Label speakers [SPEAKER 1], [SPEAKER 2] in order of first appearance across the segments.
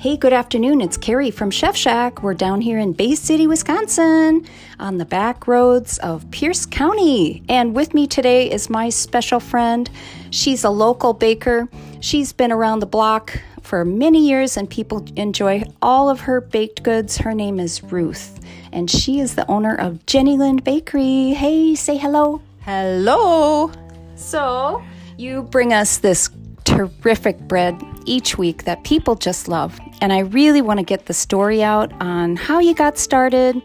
[SPEAKER 1] Hey, good afternoon. It's Carrie from Chef Shack. We're down here in Bay City, Wisconsin, on the back roads of Pierce County. And with me today is my special friend. She's a local baker. She's been around the block for many years, and people enjoy all of her baked goods. Her name is Ruth, and she is the owner of Jenny Lind Bakery. Hey, say hello.
[SPEAKER 2] Hello.
[SPEAKER 1] So, you bring us this terrific bread each week that people just love. And I really want to get the story out on how you got started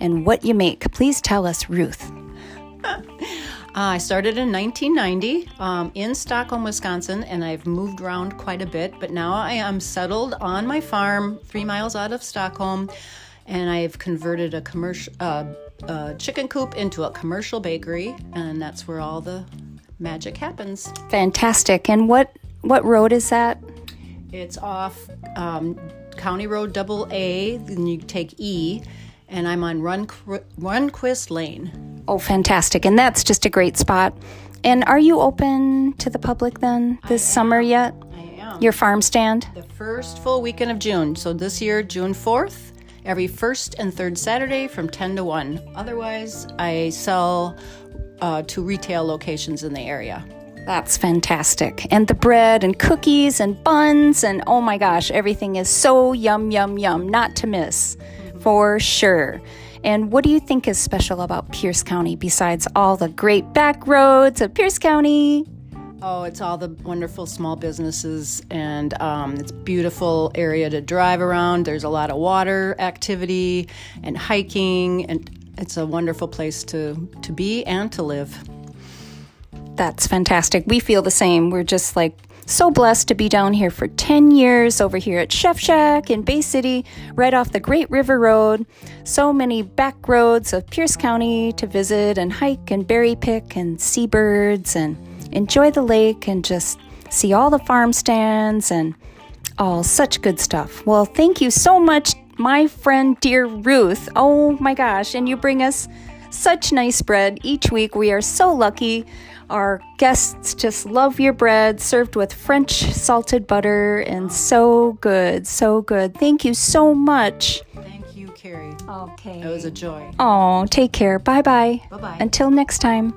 [SPEAKER 1] and what you make. Please tell us, Ruth.
[SPEAKER 2] I started in 1990 um, in Stockholm, Wisconsin, and I've moved around quite a bit. But now I am settled on my farm, three miles out of Stockholm, and I've converted a commercial uh, chicken coop into a commercial bakery, and that's where all the magic happens.
[SPEAKER 1] Fantastic. And what what road is that?
[SPEAKER 2] It's off um, County Road Double A. Then you take E, and I'm on Run Runquist Lane.
[SPEAKER 1] Oh, fantastic! And that's just a great spot. And are you open to the public then this summer yet?
[SPEAKER 2] I am.
[SPEAKER 1] Your farm stand?
[SPEAKER 2] The first full weekend of June. So this year, June 4th, every first and third Saturday from 10 to 1. Otherwise, I sell uh, to retail locations in the area.
[SPEAKER 1] That's fantastic. And the bread and cookies and buns and oh my gosh, everything is so yum, yum, yum, not to miss for sure. And what do you think is special about Pierce County besides all the great back roads of Pierce County?
[SPEAKER 2] Oh, it's all the wonderful small businesses, and um, it's beautiful area to drive around. There's a lot of water activity and hiking, and it's a wonderful place to to be and to live.
[SPEAKER 1] That's fantastic. We feel the same. We're just like so blessed to be down here for 10 years over here at Chef Shack in Bay City, right off the Great River Road. So many back roads of Pierce County to visit and hike and berry pick and see birds and enjoy the lake and just see all the farm stands and all such good stuff. Well, thank you so much, my friend, dear Ruth. Oh my gosh, and you bring us such nice bread each week. We are so lucky. Our guests just love your bread served with French salted butter and so good, so good. Thank you so much.
[SPEAKER 2] Thank you, Carrie.
[SPEAKER 1] Okay.
[SPEAKER 2] It was a joy.
[SPEAKER 1] Oh, take care. Bye bye.
[SPEAKER 2] Bye bye.
[SPEAKER 1] Until next time.